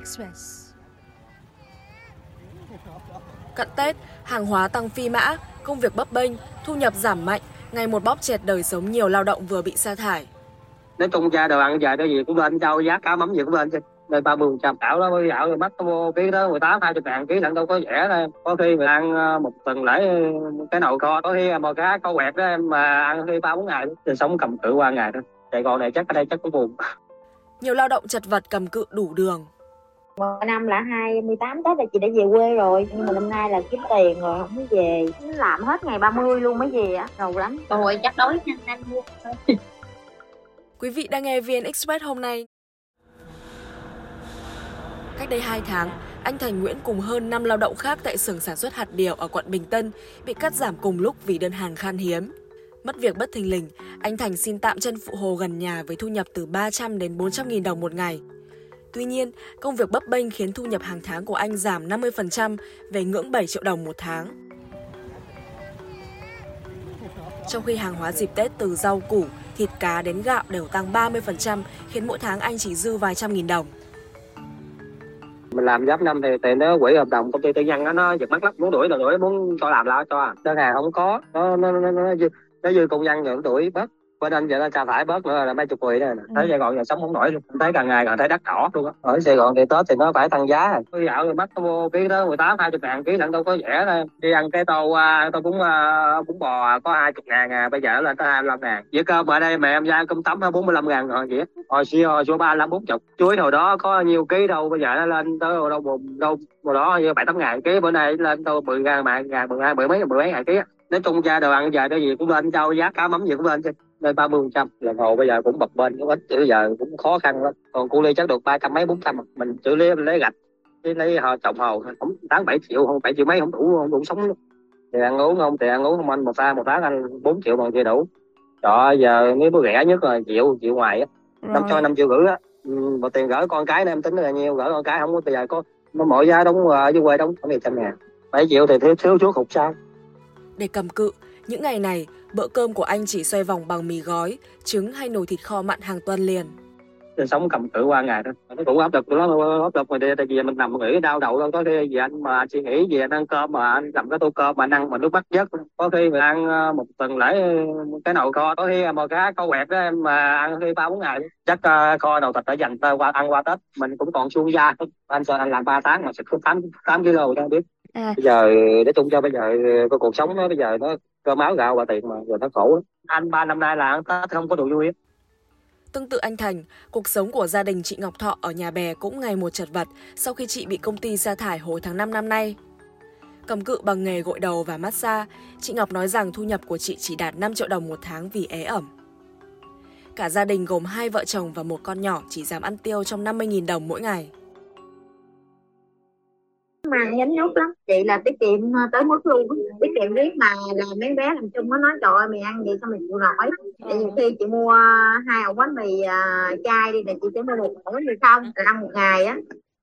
Express. Cận Tết, hàng hóa tăng phi mã, công việc bấp bênh, thu nhập giảm mạnh, ngày một bóp chẹt đời sống nhiều lao động vừa bị sa thải. nói chung ra đồ ăn giờ cái gì cũng lên châu giá cá mắm gì cũng lên chứ lên ba mươi trăm đảo đó dạo rồi bắt vô ký đó mười tám hai chục ngàn ký lận đâu có rẻ đâu có khi mình ăn ờ, một tuần lễ ờ, cái nồi kho có khi một cá câu quẹt đó em mà ăn khi ba bốn ngày thì sống cầm cự qua ngày đó Sài Gòn này chắc ở đây chắc có buồn Nhiều lao động chật vật cầm cự đủ đường. Mỗi năm là 28 Tết là chị đã về quê rồi Nhưng mà năm nay là kiếm tiền rồi không có về Làm hết ngày 30 luôn mới về á Rầu lắm Rồi chắc đói nhanh nhanh luôn Quý vị đang nghe VN Express hôm nay. Cách đây 2 tháng, anh Thành Nguyễn cùng hơn 5 lao động khác tại xưởng sản xuất hạt điều ở quận Bình Tân bị cắt giảm cùng lúc vì đơn hàng khan hiếm. Mất việc bất thình lình, anh Thành xin tạm chân phụ hồ gần nhà với thu nhập từ 300 đến 400 nghìn đồng một ngày. Tuy nhiên, công việc bấp bênh khiến thu nhập hàng tháng của anh giảm 50% về ngưỡng 7 triệu đồng một tháng. Trong khi hàng hóa dịp Tết từ rau củ, thịt cá đến gạo đều tăng 30%, khiến mỗi tháng anh chỉ dư vài trăm nghìn đồng. mình làm giáp năm thì tiền nó quỹ hợp đồng công ty tư nhân đó, nó giật mắt lắm muốn đuổi là đuổi muốn cho làm là cho à. đơn hàng không có nó nó nó, nó, nó, dư, nó dư công nhân rồi nó đuổi bớt bên anh giờ nó sa thải bớt nữa là mấy chục đây nè thấy Sài Gòn giờ sống không nổi luôn. Thấy càng ngày càng thấy đắt đỏ luôn á. Ở Sài Gòn thì Tết thì nó phải tăng giá. Rồi Bây dạo rồi bắt vô ký đó mười tám hai chục ngàn ký lận đâu có rẻ đâu. Đi ăn cái tô uh, tô bún uh, bún bò có hai chục ngàn à bây giờ lên tới hai mươi lăm ngàn. Dĩa cơm ở đây mẹ em ra cơm tấm bốn mươi lăm ngàn rồi dĩa hồi xưa hồi xưa ba năm bốn chục. Chuối hồi đó có nhiêu ký đâu bây giờ nó lên tới đâu đâu đâu đâu đó như bảy tám ngàn ký bữa nay lên đâu mười ngàn mạng ngàn mười hai mười mấy mười mấy ngàn ký á. nói chung ra đồ ăn giờ cái gì cũng lên châu giá cá mắm gì cũng lên chứ lên ba mươi phần trăm lần hồ bây giờ cũng bập bên cũng ít bây giờ cũng khó khăn lắm. Còn cu ly chắc được ba trăm mấy bốn trăm. Mình xử lý mình lấy gạch với lấy hồ trồng hồ. Không tháng bảy triệu không bảy triệu mấy không đủ không đủ sống luôn thì ăn uống không thì ăn uống không anh một tháng một tháng anh bốn triệu bằng chưa đủ. Trời ơi, giờ nếu có rẻ nhất là triệu triệu ngoài á. Năm cho năm triệu rưỡi á. Ừ, một tiền gửi con cái này em tính là nhiêu gửi con cái không có bây giờ có nó mọi giá đóng ở dưới quê đóng khoảng trăm ngàn. Bảy triệu thì thiếu thiếu chút hụt sao? Để cầm cự, những ngày này, bữa cơm của anh chỉ xoay vòng bằng mì gói, trứng hay nồi thịt kho mặn hàng tuần liền. Tôi sống cầm cự qua ngày đó nó cũng áp lực nó áp lực mà đi tại vì mình nằm nghĩ đau đầu đâu có khi gì anh mà suy nghĩ về anh ăn cơm mà anh cầm cái tô cơm mà anh ăn mà nước mắt giấc có khi mình ăn ờ, một tuần lễ ờ, cái nồi kho có khi một cái câu quẹt đó em mà ăn khi ba bốn ngày. Chắc ờ, kho đầu thịt đã dành tới qua ăn qua tết mình cũng còn xuông da anh sợ anh làm 3 tháng mà sẽ tám tám kg cho biết. À. bây giờ nói chung cho bây giờ cái cuộc sống nó bây giờ nó cơm áo gạo và tiền mà giờ nó khổ lắm. anh ba năm nay là ăn tết không có đủ vui. Tương tự anh Thành, cuộc sống của gia đình chị Ngọc Thọ ở nhà bè cũng ngày một chật vật sau khi chị bị công ty sa thải hồi tháng 5 năm nay. Cầm cự bằng nghề gội đầu và massage, chị Ngọc nói rằng thu nhập của chị chỉ đạt 5 triệu đồng một tháng vì ế ẩm. Cả gia đình gồm hai vợ chồng và một con nhỏ chỉ dám ăn tiêu trong 50.000 đồng mỗi ngày. mà nhánh nhút lắm chị là tiết kiệm ờ, tới mức luôn tiết kiệm riết mà là mấy bé làm chung nó nói trời ơi mày ăn gì sao mày chịu nổi? Tại nhiều khi chị mua hai ổ bánh mì à, chai đi là chị sẽ mua một ổ bánh mì không là ăn một ngày á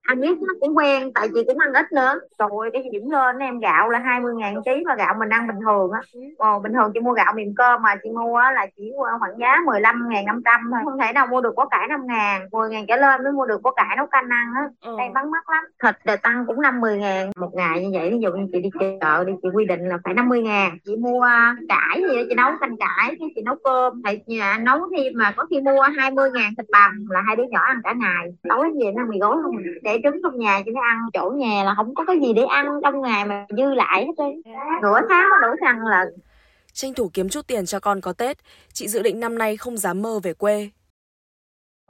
ăn biết nó cũng quen tại chị cũng ăn ít nữa rồi đi điểm lên em gạo là 20 ngàn ký mà gạo mình ăn bình thường á. Còn bình thường chị mua gạo mềm cơm mà chị mua á là chỉ khoảng giá 15 ngàn 500 thôi. Không thể nào mua được có cải 5 ngàn 10 ngàn trở lên mới mua được có cải nấu canh ăn á. Đây bán mắc lắm. Thịt là tăng cũng 50 ngàn một ngày như vậy ví dụ như chị đi chợ đi chị quy định là phải 50 ngàn. Chị mua cải gì đó, chị nấu canh cải cái chị nấu cơm. Thì nhà nấu thêm mà có khi mua 20 ngàn thịt bằm là hai đứa nhỏ ăn cả ngày. Tối về nó mì gói không à. Để trứng trong nhà chị nó ăn. Chỗ nhà là không có cái gì để ăn trong ngày mà dư lại hết trơn. Nửa tháng nó đổi xăng là Tranh thủ kiếm chút tiền cho con có Tết, chị dự định năm nay không dám mơ về quê.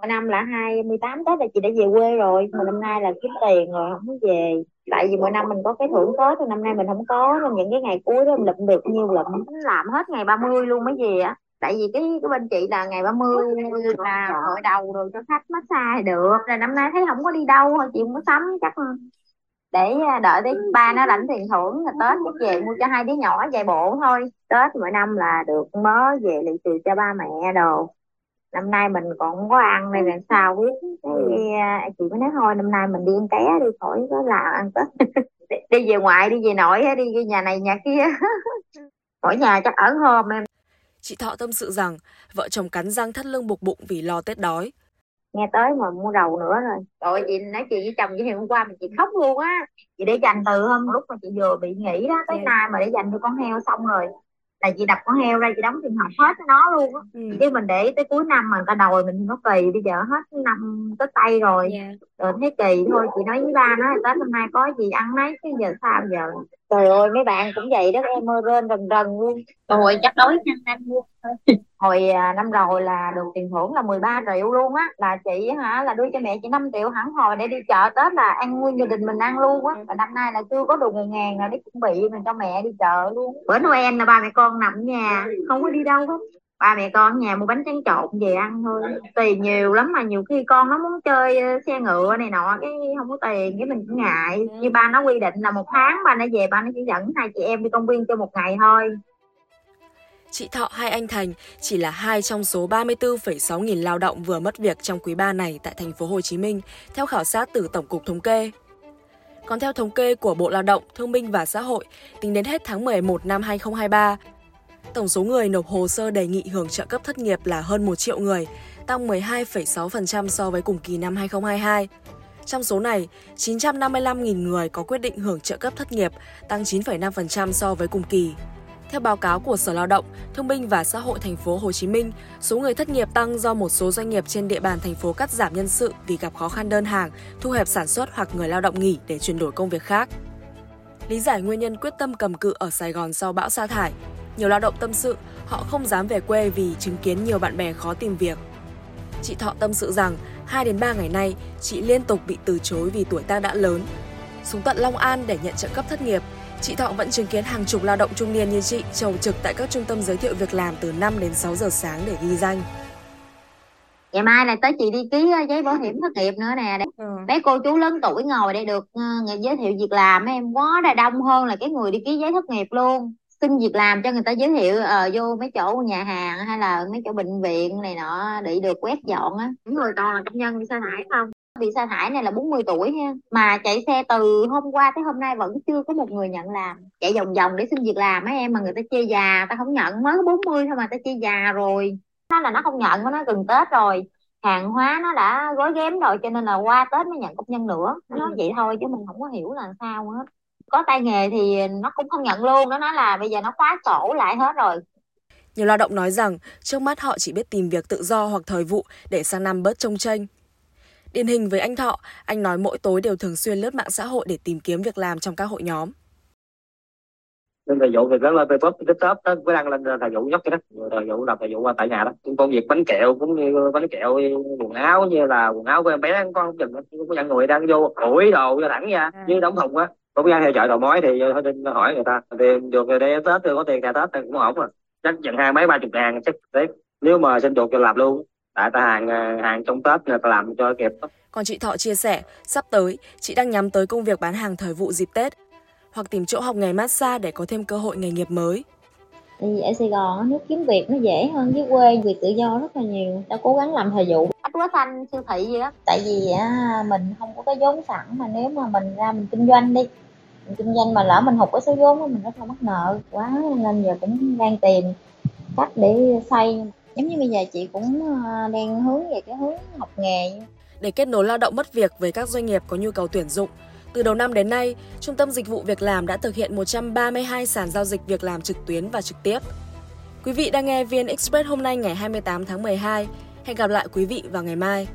Năm là 28 Tết là chị đã về quê rồi mà năm nay là kiếm tiền rồi không có về. Tại vì mỗi năm mình có cái thưởng Tết thì năm nay mình không có nên những cái ngày cuối đó mình lụm được nhiêu lụm làm hết ngày 30 luôn mới về á tại vì cái cái bên chị là ngày 30 là hội đầu rồi cho khách massage thì được. Rồi năm nay thấy không có đi đâu thôi chị không có sắm. Chắc để à, đợi đến ba nó lãnh tiền thưởng là Tết chắc về mua cho hai đứa nhỏ chạy bộ thôi. Tết mỗi năm là được mớ về lì xì cho ba mẹ đồ. Năm nay mình còn không có ăn nên làm sao biết. Cái à, chị mới nói thôi năm nay mình đi ăn té đi khỏi có là ăn tết. Đi, đi về ngoại đi về nội đi về nhà này nhà kia. Mỗi nhà chắc ở hôm em Chị Thọ tâm sự rằng vợ chồng cắn răng thắt lưng buộc bụng vì lo Tết đói. nghe tới mà mua đầu nữa rồi rồi chị nói chuyện với chồng chị hôm qua mà chị khóc luôn á chị để dành từ hôm lúc mà chị vừa bị nghỉ đó tới nay mà để dành cho con heo xong rồi là chị đập con heo ra chị đóng tiền học hết cho nó luôn á ừ. chứ mình để tới cuối năm mà người ta đòi mình nó kỳ bây giờ hết năm tới tay rồi yeah. rồi thấy kỳ thôi chị nói với ba nó tết hôm nay có gì ăn mấy chứ giờ sao giờ trời ơi mấy bạn cũng vậy đó em ơi rên rần rần luôn. Rồi chắc đói nhanh nhanh luôn. Hồi à, năm rồi là được tiền thưởng là 13 triệu luôn á. Là chị hả là đưa cho mẹ chị 5 triệu hẳn hồi để đi chợ tết là ăn nguyên gia đình mình ăn luôn á. Và năm nay là chưa có được 10 ngàn là để chuẩn bị mình cho mẹ đi chợ luôn. Bữa noel là ba mẹ con nằm nhà không có đi đâu hết ba mẹ con ở nhà mua bánh tráng trộn về ăn thôi. Tiền nhiều lắm mà nhiều khi con nó muốn chơi ờ, xe ngựa này nọ cái không có tiền cái mình cũng ngại. như ba nó quy định là một tháng ba nó về ba nó chỉ dẫn hai chị em đi công viên chơi một ngày thôi. Chị Thọ hay anh Thành chỉ là hai trong số 34,6 nghìn lao động vừa mất việc trong quý 3 này tại thành phố Hồ Chí Minh, theo khảo sát từ Tổng cục Thống kê. Còn theo thống kê của Bộ Lao động, Thương binh và Xã hội, tính đến hết tháng 11 năm 2023, tổng số người nộp hồ sơ đề nghị hưởng trợ cấp thất nghiệp là hơn 1 triệu người, tăng 12,6% so với cùng kỳ năm 2022. Trong số này, 955.000 người có quyết định hưởng trợ cấp thất nghiệp, tăng 9,5% so với cùng kỳ. Theo báo cáo của Sở Lao động, Thương binh và Xã hội thành phố Hồ Chí Minh, số người thất nghiệp tăng do một số doanh nghiệp trên địa bàn thành phố cắt giảm nhân sự vì gặp khó khăn đơn hàng, thu hẹp sản xuất hoặc người lao động nghỉ để chuyển đổi công việc khác. Lý giải nguyên nhân quyết tâm cầm cự ở Sài Gòn sau bão sa thải, nhiều lao động tâm sự họ không dám về quê vì chứng kiến nhiều bạn bè khó tìm việc. Chị Thọ tâm sự rằng 2 đến 3 ngày nay, chị liên tục bị từ chối vì tuổi tác đã lớn. Xuống tận Long An để nhận trợ cấp thất nghiệp, Chị Thọ vẫn chứng kiến hàng chục lao động trung niên như chị chầu trực tại các trung tâm giới thiệu việc làm từ 5 đến 6 giờ sáng để ghi danh. Ngày mai này tới chị đi ký ờ, giấy bảo hiểm thất nghiệp nữa nè. Ừ. Bé cô chú lớn tuổi ngồi đây được uh, giới thiệu việc làm em quá là đông hơn là cái người đi ký giấy thất nghiệp luôn. Xin việc làm cho người ta giới thiệu uh, vô mấy chỗ nhà hàng hay là mấy chỗ bệnh viện này nọ để được quét dọn á. Những người còn là công nhân đi sa thải không? bị sa thải này là 40 tuổi ha. Mà chạy xe từ hôm qua tới hôm nay vẫn chưa có một người nhận làm. Chạy vòng vòng để xin việc làm mấy em mà người ta chê già ta không nhận. Mới 40 thôi mà ta chê già rồi. Nó là nó không nhận nó gần tết rồi. Hàng hóa nó đã gói ghém rồi cho nên là qua tết mới nhận công nhân nữa. Nó nói vậy thôi chứ mình không có hiểu là sao hết có tay nghề thì nó cũng không nhận luôn. Nó nói là bây giờ nó khóa sổ lại hết rồi. Nhiều lao động nói rằng trước mắt họ chỉ biết tìm việc tự do hoặc thời vụ để sang năm bớt trông tranh Điển hình với anh Thọ, anh nói mỗi tối đều thường xuyên lướt mạng xã hội để tìm kiếm việc làm trong các hội nhóm. nên thời vụ thì rất là Facebook, TikTok đó với đăng lên thời vụ nhóc cái đó. Thời vụ làm thời vụ tại nhà đó. Công việc bánh kẹo cũng như bánh kẹo quần áo như là quần áo của em bé con chừng có nhận người đang vô ủi đồ cho thẳng ra với đóng thùng á cũng ra theo chợ đầu mối thì thôi nên hỏi người ta. Thì được rồi đây tết tôi có tiền cà tết thì cũng ổn rồi. Chắc chừng hai mấy ba chục ngàn chắc tiếp nếu mà xin chuột cho làm luôn. Tại ta hàng ờ, hàng trong Tết người ta làm cho kịp. Còn chị Thọ chia sẻ, sắp tới chị đang nhắm tới công việc bán hàng thời vụ dịp Tết hoặc tìm chỗ học nghề massage để có thêm cơ hội nghề nghiệp mới. Thì ở Sài Gòn nước kiếm việc nó dễ hơn với quê việc tự do rất là nhiều đã cố gắng làm thời vụ. Ách quá xanh siêu thị gì đó. Tại vì á, mình không có cái vốn sẵn mà nếu mà mình ra mình kinh doanh đi mình kinh doanh mà lỡ mình hụt cái số vốn mình rất là mắc nợ quá nên giờ cũng đang tìm cách để xây giống như bây giờ chị cũng ờ, đang hướng về cái hướng học nghề để kết nối lao động mất việc với các doanh nghiệp có nhu cầu tuyển dụng. Từ đầu năm đến nay, Trung tâm Dịch vụ Việc làm đã thực hiện 132 sàn giao dịch việc làm trực tuyến và trực tiếp. Quý vị đang nghe VN Express hôm nay ngày 28 tháng 12. Hẹn gặp lại quý vị vào ngày mai.